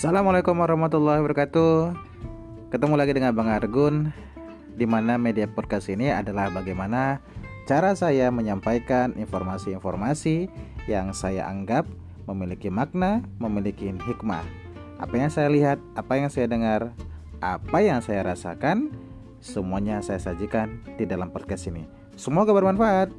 Assalamualaikum warahmatullahi wabarakatuh. Ketemu lagi dengan Bang Argun di mana media podcast ini adalah bagaimana cara saya menyampaikan informasi-informasi yang saya anggap memiliki makna, memiliki hikmah. Apa yang saya lihat, apa yang saya dengar, apa yang saya rasakan, semuanya saya sajikan di dalam podcast ini. Semoga bermanfaat.